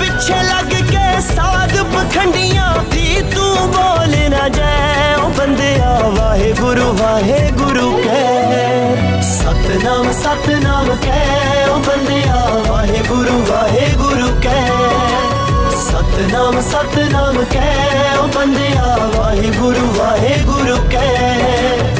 पिछे लग के साग पखंडिया भी तू बोल ना जाए। ओ बंदिया वाहे गुरु वाहे गुरु कह। सतनाम सतनाम कै बंद बंदिया वाहे गुरु वाहे गुरु कह। सतनाम सतनाम कै बंद बंदिया वाहे गुरु वाहे गुरु कह।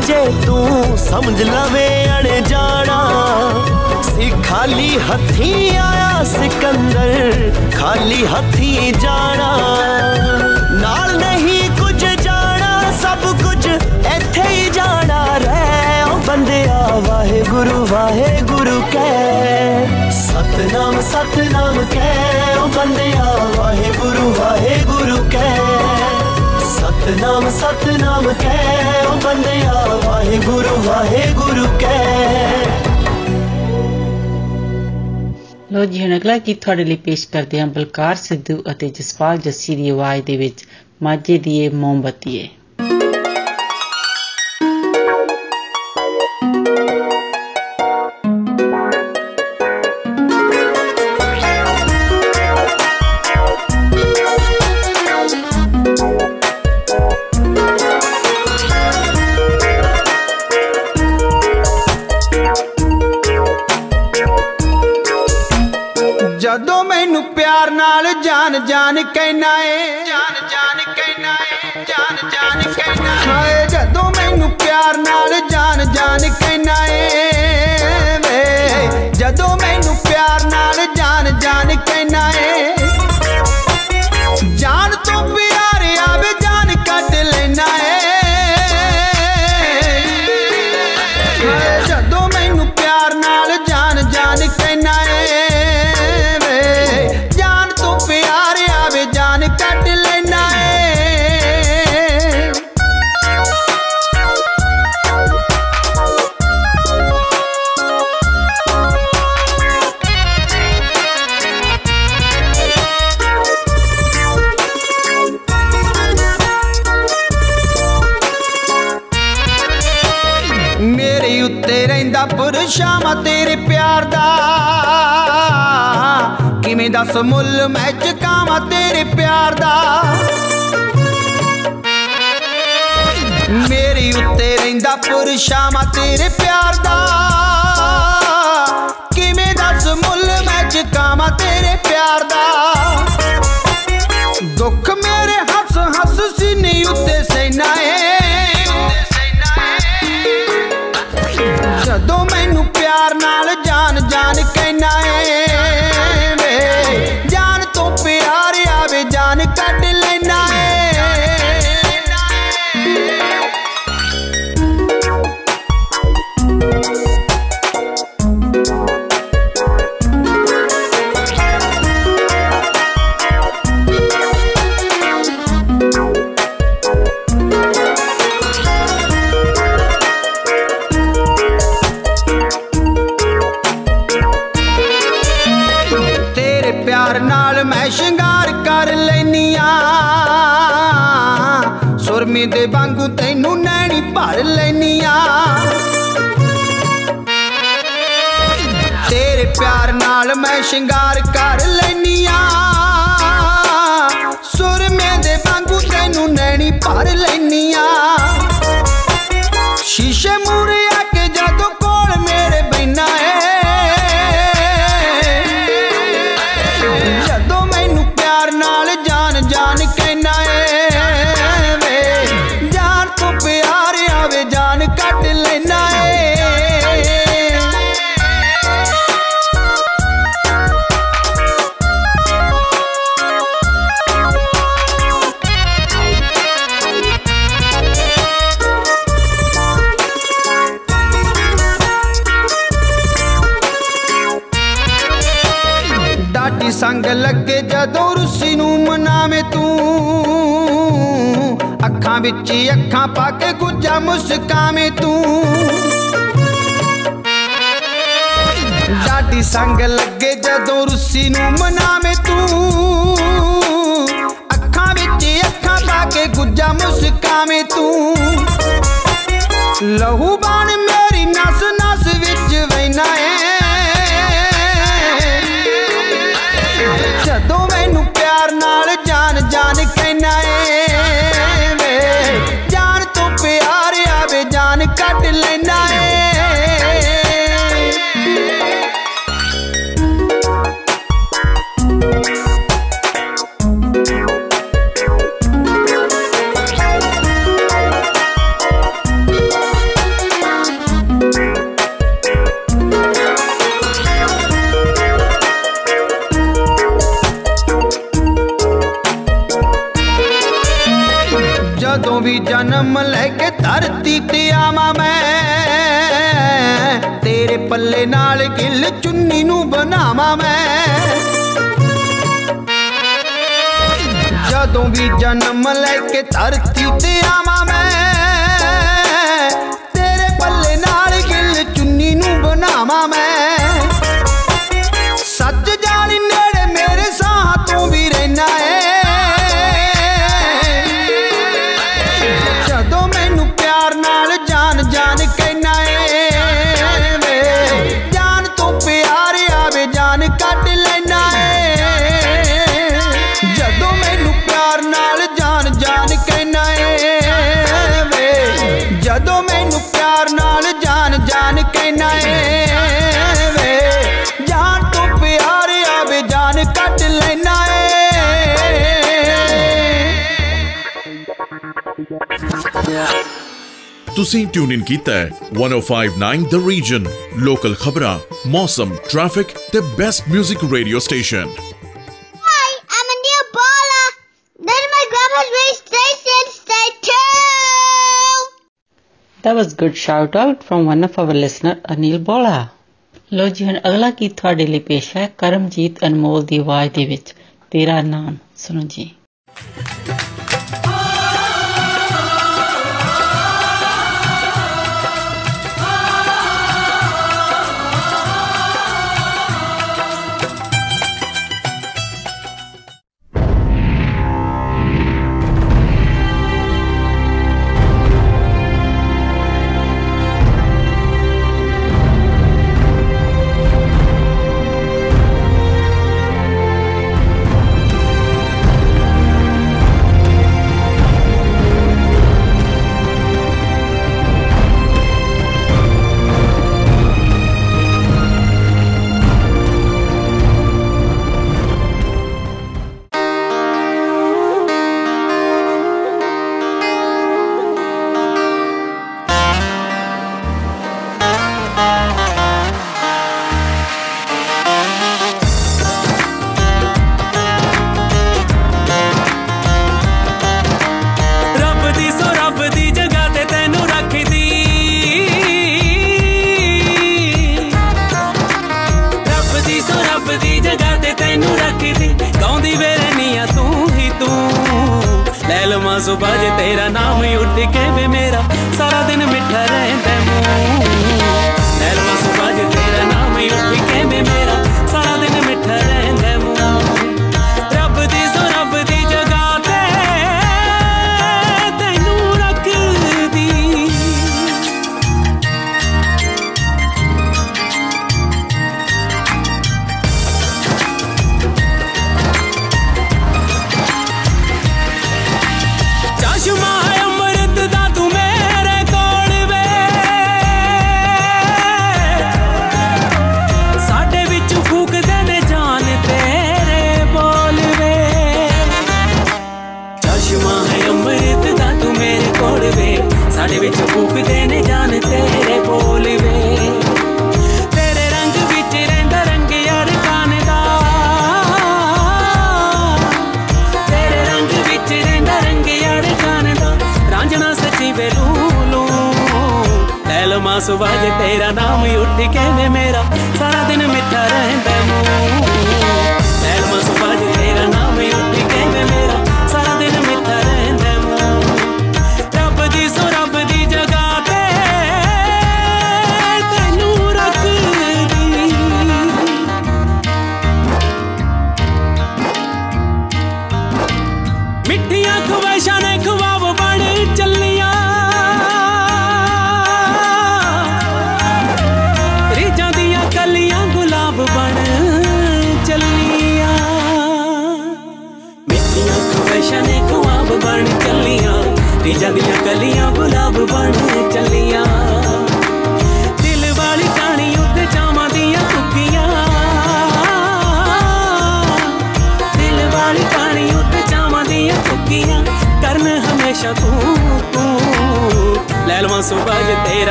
मुझे तू, समझ लवे अड़े जाना। खाली हथी आया सिकंदर, खाली हथी जाना। नाल नहीं कुछ जाना, सब कुछ इथे ही जाना। रे ओ बंदिया वाहे गुरु वाहे गुरु कह। सतनाम सतनाम कह ओ बंदिया वाहे गुरु वाहे गुरु कह। ਸਤਨਾਮ ਸਤਨਾਮ ਕਹਿ, ਓ ਬੰਦਿਆ, ਵਾਹਿਗੁਰੂ ਵਾਹਿਗੁਰੂ ਕਹਿ। ਲੋ ਜੀ, ਹੁਣ ਅਗਲਾ ਗੀਤ ਤੁਹਾਡੇ ਲਈ ਪੇਸ਼ ਕਰਦੇ ਹਾਂ ਬਲਕਾਰ ਸਿੱਧੂ ਅਤੇ ਜਸਪਾਲ ਜੱਸੀ ਦੀ ਆਵਾਜ਼ ਦੇ ਵਿੱਚ, ਮਾਝੇ ਦੀ ਇਹ ਮੋਮਬਤੀ ਏ। ਨਾਲ ਜਾਨ ਜਾਨ ਕਹਿਣਾ ਏ। ਜਾਨ ਜਾਨ llama धरती तेरा ਤੁਸੀਂ ਟਿਊਨ ਇਨ ਕੀਤਾ ਹੈ 1059 ਦ ਰੀਜਨ ਲੋਕਲ ਖਬਰਾਂ ਮੌਸਮ ਟ੍ਰੈਫਿਕ ਤੇ best 뮤직 radio station hi I'm ਅੰਡੀਆ Bala than my grandma's radio station stay to that was good shout out from one of our listener Anil ਬੋਲਾ ਲੋ ਜੀ ਹਣ ਅਗਲਾ ਗੀਤ ਤੁਹਾਡੇ ਲਈ ਪੇਸ਼ ਹੈ ਕਰਮਜੀਤ ਅਨਮੋਲ ਦੀ ਆਵਾਜ਼ ਦੇ ਵਿੱਚ ਤੇਰਾ ਨਾਮ ਸੁਣੋ ਜੀ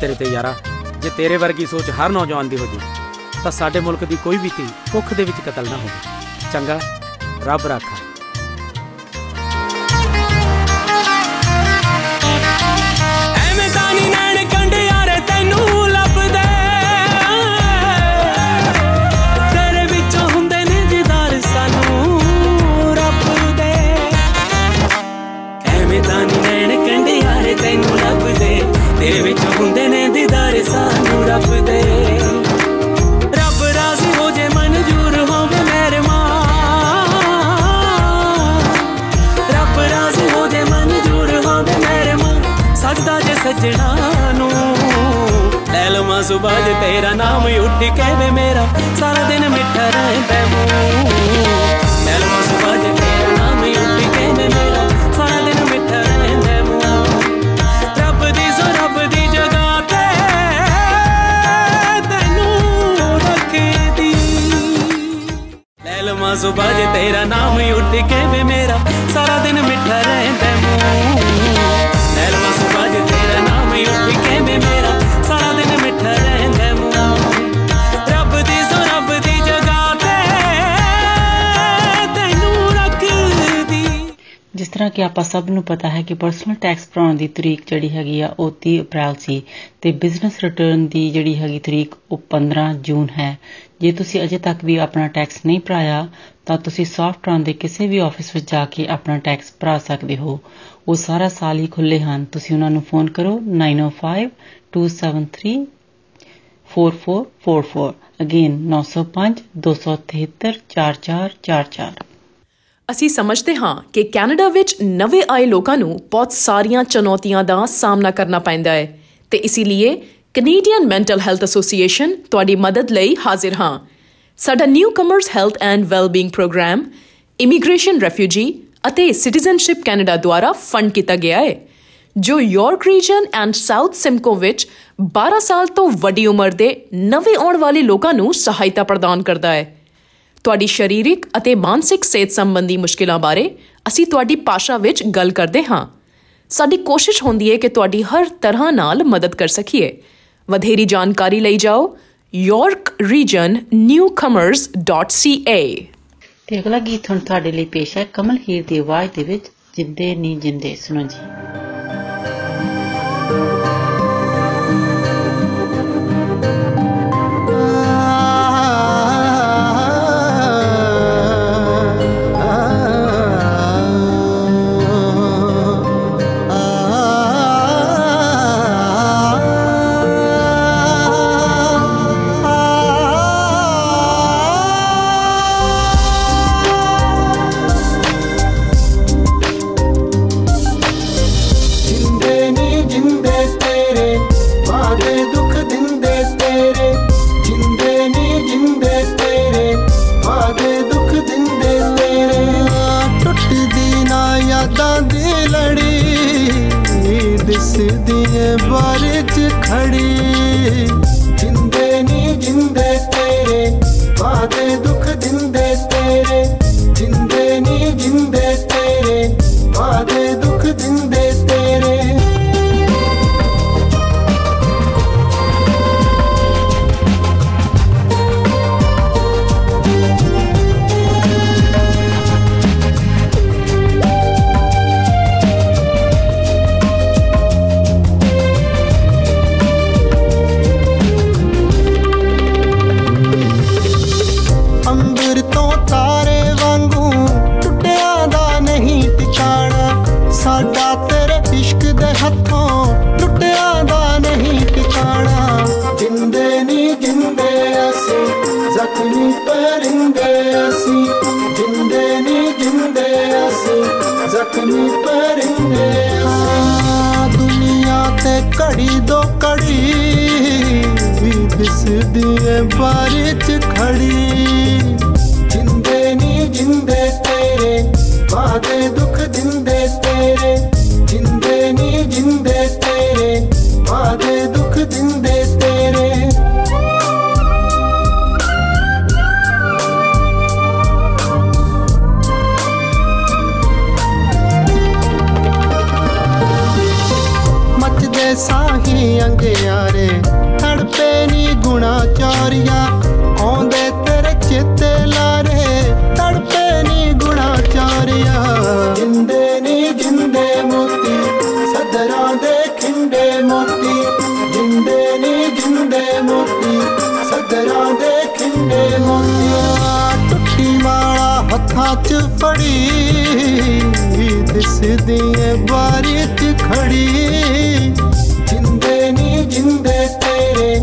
ਤੇਰੇ ਤੇ ਯਾਰਾ। ਜੇ ਤੇਰੇ ਵਰਗੀ ਸੋਚ ਹਰ ਨੌਜਵਾਨ ਦੀ ਹੋ ਜੇ ਤਾਂ ਸਾਡੇ ਮੁਲਕ ਦੀ ਕੋਈ ਵੀ ਧੀ ਕੁੱਖ ਦੇ ਵਿੱਚ ਕਤਲ ਨਾ ਹੋਵੇ। ਚੰਗਾ? ਰੱਬ ਰਾਖਾ। सुबह जे तेरा नाम उठ के वे मेरा सारा दिन मिठा रहता सुबह जे तेरा नाम उठ के वे मेरा सारा दिन मिठा रहता मुँह तेनू सुबह उठ मेरा सारा दिन मिठा ਤਰ੍ਹਾਂ ਕਿ ਆਪਾਂ ਸਭ ਨੂੰ ਪਤਾ ਹੈ ਕਿ ਪਰਸਨਲ ਟੈਕਸ ਭਰਾਉਣ ਦੀ ਤਰੀਕ ਜਿਹੜੀ ਹੈਗੀ ਆ, ਉਹ 30 ਅਪ੍ਰੈਲ ਸੀ ਤੇ ਬਿਜ਼ਨਸ ਰਿਟਰਨ ਦੀ ਜਿਹੜੀ ਹੈਗੀ ਤਰੀਕ, ਉਹ 15 ਜੂਨ ਹੈ। ਜੇ ਤੁਸੀਂ ਅਜੇ ਤੱਕ ਵੀ ਆਪਣਾ ਟੈਕਸ ਨਹੀਂ ਭਰਾਇਆ, ਤਾਂ ਤੁਸੀਂ ਸੌਫਟਰਨ ਦੇ ਕਿਸੇ ਵੀ ਆਫਿਸ ਵਿੱਚ ਜਾ ਕੇ ਆਪਣਾ ਟੈਕਸ ਭਰਾ ਸਕਦੇ ਹੋ। ਉਹ ਸਾਰਾ ਸਾਲ ਹੀ ਖੁੱਲੇ ਹਨ। ਤੁਸੀਂ ਉਹਨਾਂ ਨੂੰ ਫੋਨ ਕਰੋ 905 273 4444 ਅਗੇਨ 905 273 4444 ਅਸੀਂ ਸਮਝਦੇ ਹਾਂ ਕਿ ਕੈਨੇਡਾ ਵਿੱਚ ਨਵੇਂ ਆਏ ਲੋਕਾਂ ਨੂੰ ਬਹੁਤ ਸਾਰੀਆਂ ਚੁਣੌਤੀਆਂ ਦਾ ਸਾਹਮਣਾ ਕਰਨਾ ਪੈਂਦਾ ਹੈ ਤੇ ਇਸੇ ਲਈ ਕੈਨੇਡੀਅਨ ਮੈਂਟਲ ਹੈਲਥ ਐਸੋਸੀਏਸ਼ਨ ਤੁਹਾਡੀ ਮਦਦ ਲਈ ਹਾਜ਼ਰ ਹਾਂ। ਸਾਡਾ newcomers health and wellbeing programme immigration refugee ਅਤੇ ਸਿਟੀਜ਼ਨਸ਼ਿਪ ਕੈਨੇਡਾ ਦੁਆਰਾ ਫੰਡ ਕੀਤਾ ਗਿਆ ਹੈ, ਜੋ York region and south Simcoe ਵਿੱਚ 12 ਸਾਲ ਤੋਂ ਵੱਡੀ ਉਮਰ ਦੇ ਨਵੇਂ ਆਉਣ ਵਾਲੇ ਲੋਕਾਂ ਨੂੰ ਸਹਾਇਤਾ ਪ੍ਰਦਾਨ ਕਰਦਾ ਹੈ। ਤੁਹਾਡੀ ਸਰੀਰਕ ਅਤੇ ਮਾਨਸਿਕ ਸਿਹਤ ਸੰਬੰਧੀ ਮੁਸ਼ਕਿਲਾਂ ਬਾਰੇ ਅਸੀਂ ਤੁਹਾਡੀ ਭਾਸ਼ਾ ਵਿੱਚ ਗੱਲ ਕਰਦੇ ਹਾਂ। ਸਾਡੀ ਕੋਸ਼ਿਸ਼ ਹੁੰਦੀ ਹੈ ਕਿ ਤੁਹਾਡੀ ਹਰ ਤਰ੍ਹਾਂ ਨਾਲ ਮਦਦ ਕਰ ਸਕੀਏ। ਵਧੇਰੀ ਜਾਣਕਾਰੀ ਲਈ ਜਾਓ। yorkregionnewcomers.ca ਤੇ ਅਗਲਾ ਗੀਤ ਹੁਣ ਤੁਹਾਡੇ ਲਈ ਪੇਸ਼ ਹੈ ਕਮਲ ਹੀਰ ਦੀ ਆਵਾਜ਼ ਦੇ ਵਿੱਚ, ਜਿੰਦੇ ਨੀ ਜਿੰਦੇ, ਸੁਣੋ ਜੀ। ਲੜੀ ਦਿਸਦੀ ਏ ਬਾਰਿਸ਼ ਖੜੀ। ਜਿੰਦੇ ਨੀ ਜਿੰਦੇ ਤੇਰੇ ਵਾਦੇ ਦੁੱਖ ਘੜੀ ਦੋ ਘੜੀ ਦਿਸਦੀ ਏ ਬਾਰਿਸ਼ ਖੜੀ। ਜਿੰਦੇ ਨੀ ਜਿੰਦੇ ਤੇਰੇ ਵਾਦੇ ਦੁੱਖ ਦਿੰਦੇ ਤੇਰੇ। ਖਿੰਡੇ ਮੋਤੀਆਂ ਟੁੱਟੀ ਵਾਲਾ ਹੱਥਾਂ 'ਚ ਫੜੀ, ਦਿਸਦੀ ਏ ਬਾਰੀ 'ਚ ਖੜੀ। ਜਿੰਦੇ ਨੀ ਜਿੰਦੇ ਤੇਰੇ,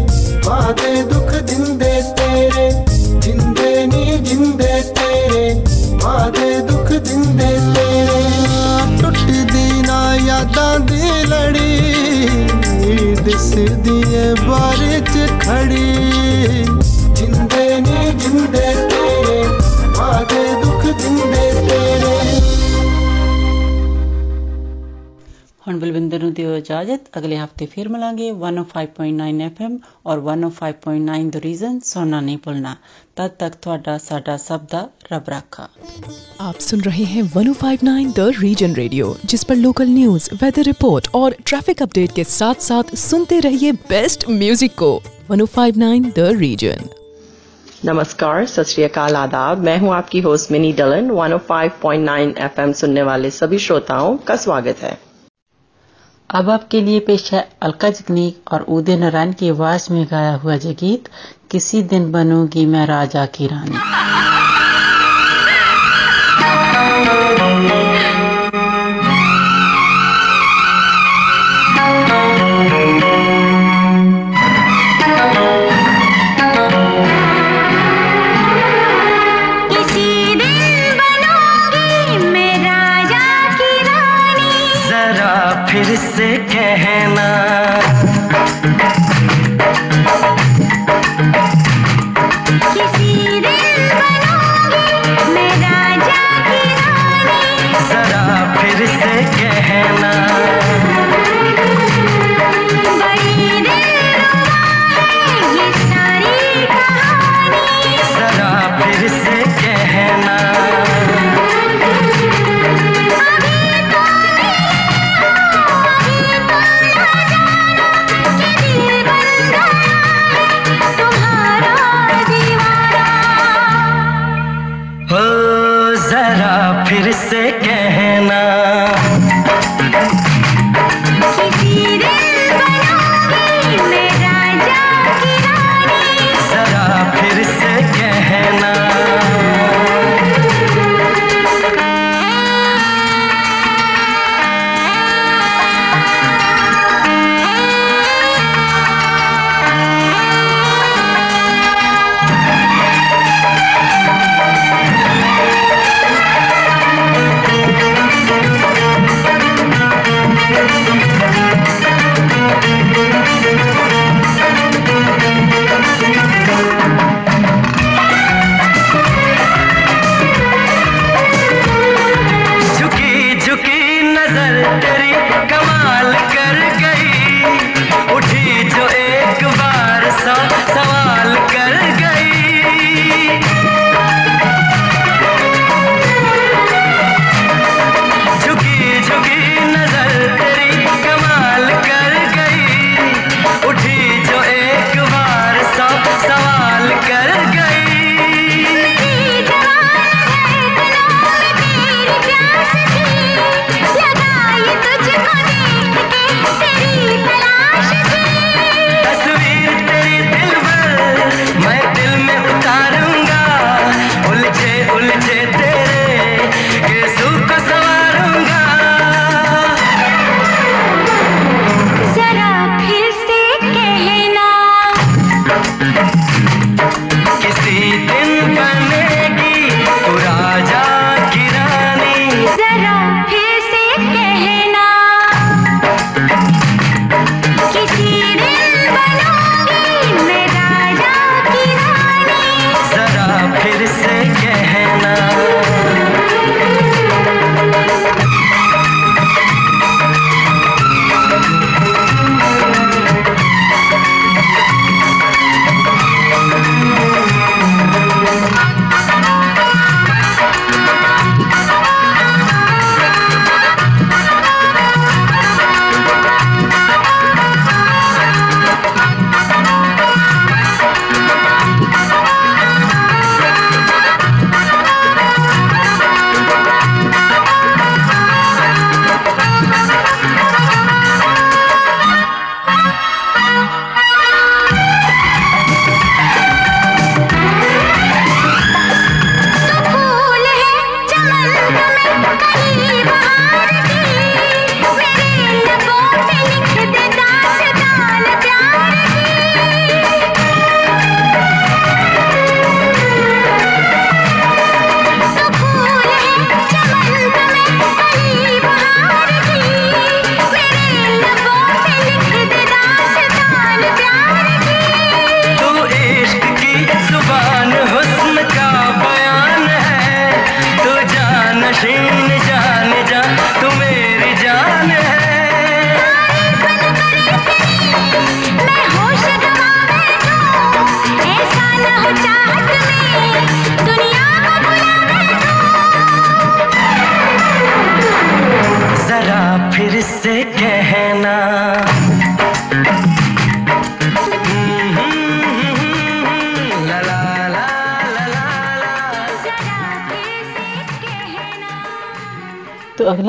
ਵਾਦੇ ਦੁੱਖ ਦਿੰਦੇ ਤੇਰੇ। ਜਿੰਦੇ ਨੀ ਜਿੰਦੇ ਤੇਰੇ, ਵਾਦੇ ਦੁੱਖ ਦਿੰਦੇ ਤੇਰੇ। ਟੁੱਟਦੀ ਨਾ ਯਾਦਾਂ ਦੀ ਲੜੀ, ਦਿਸਦੀ ਏ ਬਾਰੀ 'ਚ ਖੜੀ। ਹੁਣ ਬਲਵਿੰਦਰ ਨੂੰ ਦਿਓ ਇਜਾਜ਼ਤ ਅਗਲੇ ਹਫਤੇ ਫਿਰ ਮਿਲਾਂਗੇ 105.9 FM ਔਰ 105.9 ਦ ਰੀਜ਼ਨ ਸੁਣਨਾ ਨਹੀਂ ਭੁੱਲਣਾ ਤਦ ਤੱਕ ਤੁਹਾਡਾ ਸਾਡਾ ਸਭ ਦਾ ਰੱਬ ਰਾਖਾ आप सुन रहे हैं 1059 द रीजन रेडियो जिस पर लोकल न्यूज वेदर रिपोर्ट और ट्रैफिक अपडेट के साथ साथ सुनते रहिए बेस्ट म्यूजिक को 1059 द रीजन नमस्कार सत श्री अकाल आदाब मैं हूं आपकी होस्ट मिनी डलन 105.9 एफएम सुनने वाले सभी श्रोताओं का स्वागत है अब आपके लिए पेश है अलका जगनीक और उदय नारायण की आवाज़ में गाया हुआ ये गीत किसी दिन बनूँगी मैं राजा की रानी।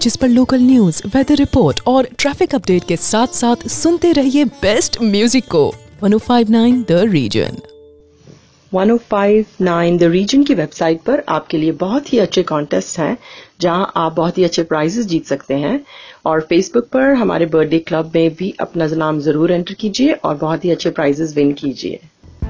जिस पर लोकल न्यूज़ वेदर रिपोर्ट और ट्रैफ़िक अपडेट के साथ साथ सुनते रहिए बेस्ट म्यूज़िक को। 1059 द रीजन 1059 द रीजन की वेबसाइट पर आपके लिए बहुत ही अच्छे कॉन्टेस्ट हैं, जहाँ आप बहुत ही अच्छे प्राइजेस जीत सकते हैं। और फेसबुक पर हमारे बर्थडे क्लब में भी अपना नाम ज़रूर एंटर कीजिए और बहुत ही अच्छे प्राइजेस विन कीजिए।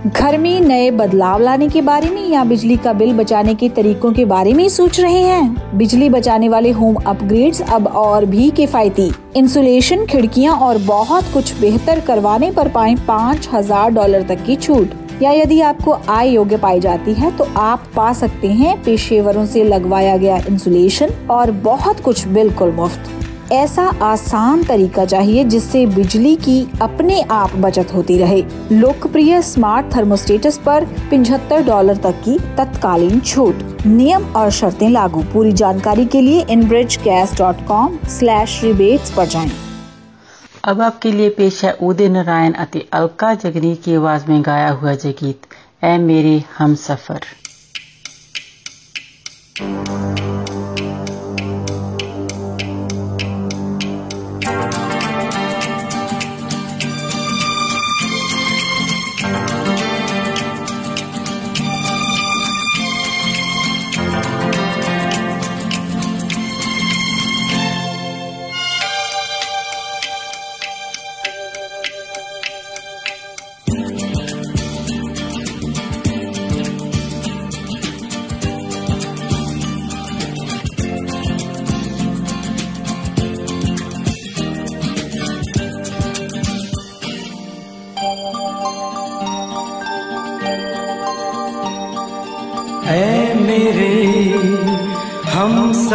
घर में नए बदलाव लाने के बारे में या बिजली का बिल बचाने के तरीकों के बारे में सोच रहे हैं? बिजली बचाने वाले होम अपग्रेड्स अब और भी किफायती। इंसुलेशन, खिड़कियाँ और बहुत कुछ बेहतर करवाने पर पाए पाँच हज़ार डॉलर तक की छूट। या यदि आपको आय योग्य पाई जाती है तो आप पा सकते हैं पेशेवरों से लगवाया गया इंसुलेशन और बहुत कुछ बिल्कुल मुफ़्त। ऐसा आसान तरीका चाहिए जिससे बिजली की अपने आप बचत होती रहे। लोकप्रिय स्मार्ट थर्मोस्टेटस पर पिछहत्तर डॉलर तक की तत्कालीन छूट। नियम और शर्तें लागू। पूरी जानकारी के लिए Enbridge gas dot com slash rebates पर जाएँ। अब आपके लिए पेश है उदय नारायण अति अलका जगनी की आवाज़ में गाया हुआ जय गीत ए मेरे हम सफ़र।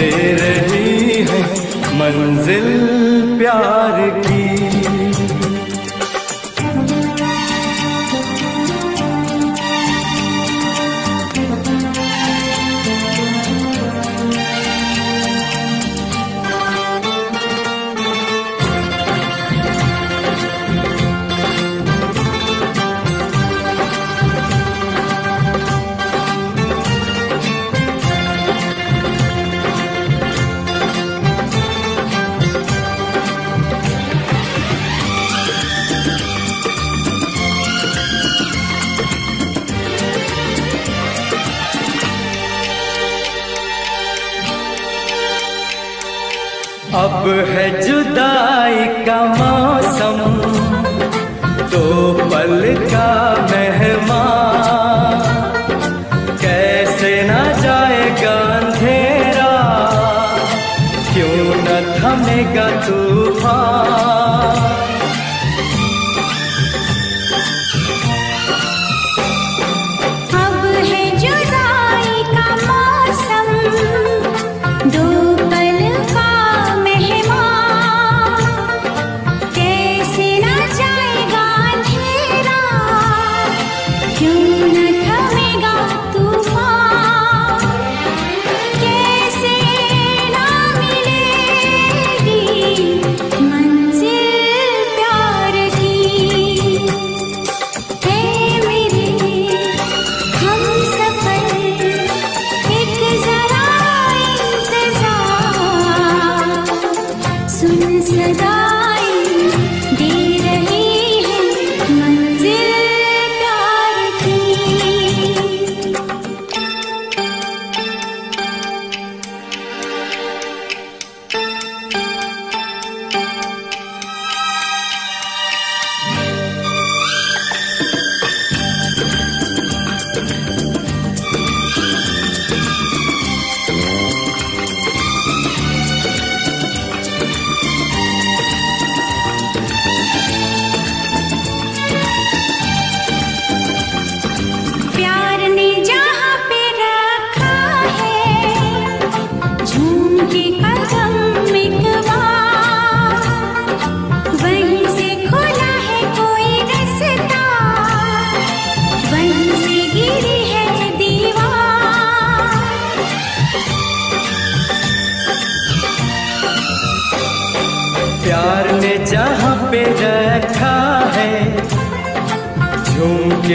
दे रही है मंजिल प्यार की। है जुदाई का मौसम दो पल का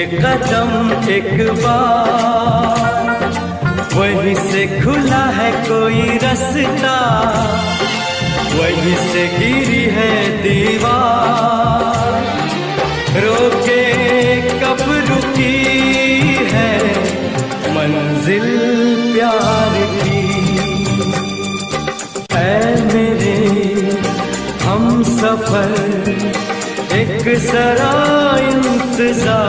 कदम एक बार। वहीं से खुला है कोई रास्ता। वहीं से गिरी है दीवार। रोके कब रुकी है मंजिल प्यार की। ऐ मेरे, हम सफ़र एक सरा इंतज़ार।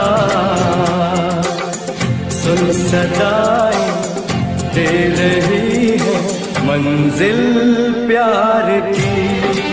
सुन सदाई दे रही है मंजिल प्यार की।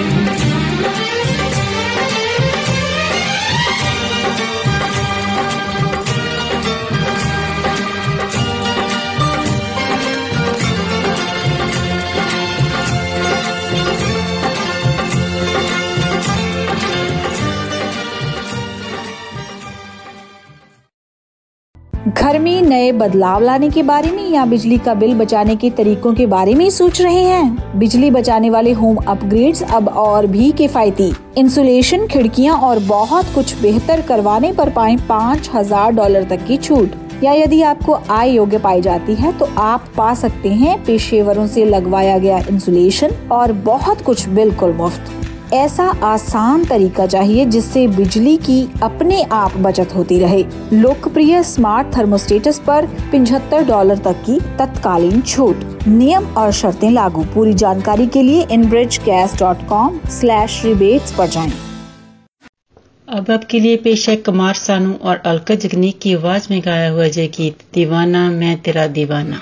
बदलाव लाने के बारे में या बिजली का बिल बचाने के तरीकों के बारे में सोच रहे हैं? बिजली बचाने वाले होम अपग्रेड्स अब और भी किफायती। इंसुलेशन खिड़कियाँ और बहुत कुछ बेहतर करवाने पर पाए पाँच हज़ार डॉलर तक की छूट। या यदि आपको आय योग्य पाई जाती है तो आप पा सकते हैं पेशेवरों से लगवाया गया इंसुलेशन और बहुत कुछ बिल्कुल मुफ़्त। ऐसा आसान तरीका चाहिए जिससे बिजली की अपने आप बचत होती रहे। लोकप्रिय स्मार्ट थर्मोस्टेटस पर पिछहत्तर डॉलर तक की तत्कालीन छूट। नियम और शर्तें लागू। पूरी जानकारी के लिए Enbridge gas dot com slash rebates पर जाएँ। अब आपके लिए पेश है कुमार सानू और अलका जगनीक की आवाज़ में गाया हुआ जय गीत दीवाना मैं तेरा दीवाना।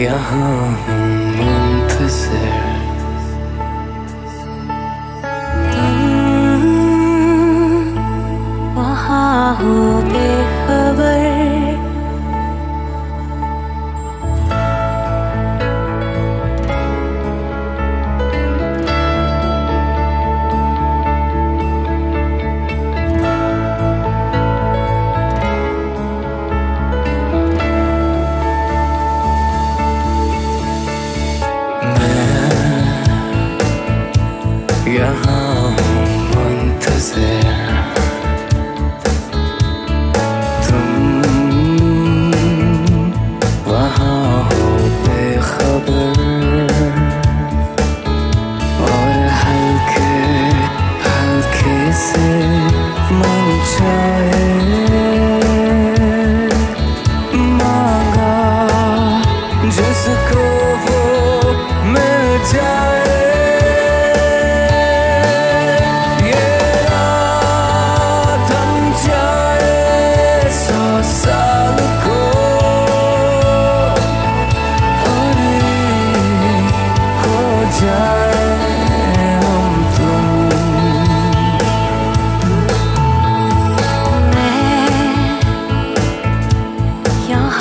यहाँ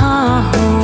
啊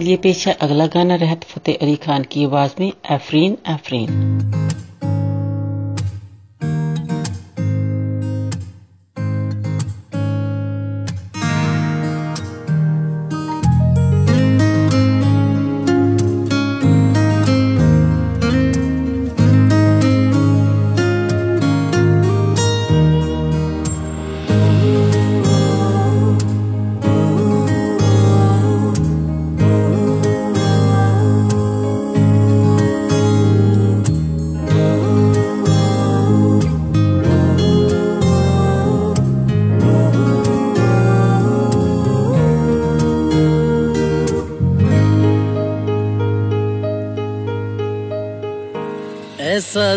लिए पेश है अगला गाना रहत फतेह अली खान की आवाज़ में एफरीन एफरीन। ऐसा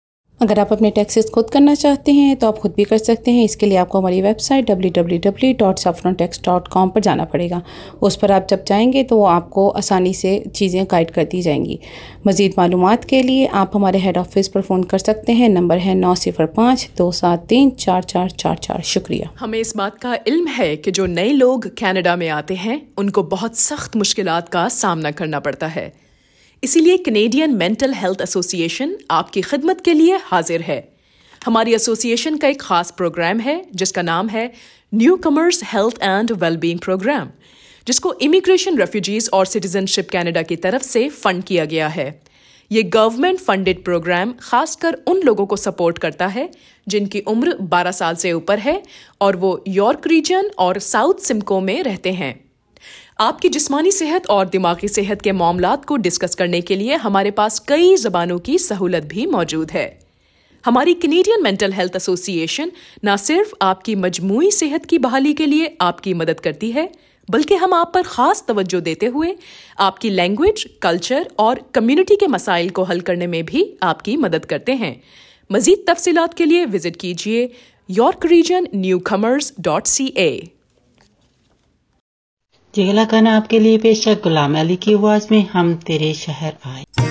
अगर आप अपने टैक्सेस खुद करना चाहते हैं तो आप खुद भी कर सकते हैं। इसके लिए आपको हमारी वेबसाइट www.saffrontax.com पर जाना पड़ेगा। उस पर आप जब जाएँगे तो वो आपको आसानी से चीज़ें गाइड कर दी जाएँगी। मज़ीद मालूम के लिए आप हमारे हेड ऑफ़िस पर फ़ोन कर सकते हैं। नंबर है नौ सिफर पाँच, दो सात तीन, चार चार चार चार। शुक्रिया। हमें इस बात का इल्म है कि जो नए लोग कनाडा में आते हैं, उनको बहुत सख्त मुश्किल का सामना करना पड़ता है। इसीलिए कनेडियन मेंटल हेल्थ एसोसिएशन आपकी खिदमत के लिए हाजिर है। हमारी एसोसिएशन का एक खास प्रोग्राम है, जिसका नाम है newcomers health and wellbeing programme जिसको इमिग्रेशन रेफ्यूजीज और सिटीजनशिप कनाडा की तरफ़ से फंड किया गया है। ये गवर्नमेंट फंडेड प्रोग्राम खासकर उन लोगों को सपोर्ट करता है, जिनकी उम्र 12 साल से ऊपर है और वो यॉर्क रीजन और साउथ सिमको में रहते हैं। आपकी जिस्मानी सेहत और दिमागी सेहत के मामला को डिस्कस करने के लिए हमारे पास कई जबानों की सहूलत भी मौजूद है। हमारी कनेडियन मेंटल हेल्थ एसोसिएशन न सिर्फ़ आपकी मजमू सेहत की बहाली के लिए आपकी मदद करती है, बल्कि हम आप पर खास तवज्जो देते हुए आपकी लैंग्वेज कल्चर और कम्युनिटी के मसाइल को हल करने में भी आपकी मदद करते हैं। मजीद तफसीत के लिए विज़िट कीजिए York region newcomers dot C A जिगला खाना आपके लिए पेश है गुलाम अली की आवाज़ में, हम तेरे शहर आए।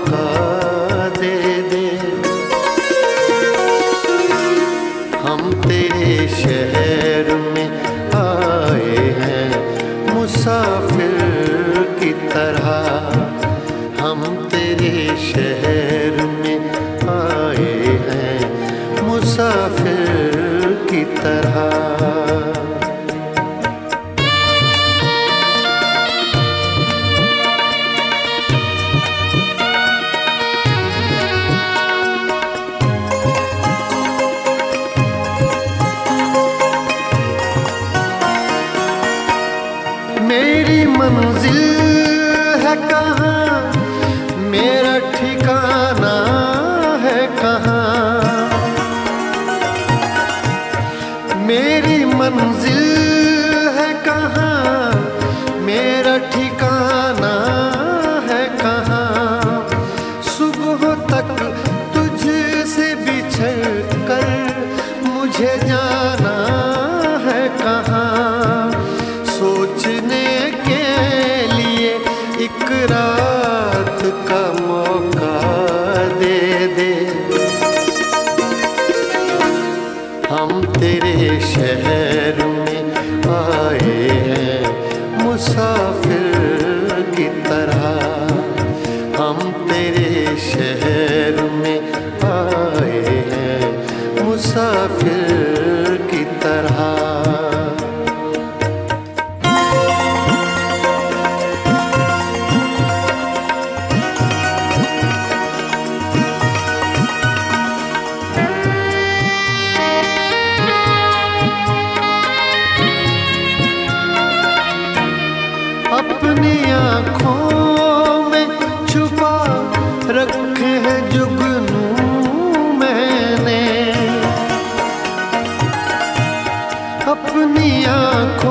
हम अपनी आँखों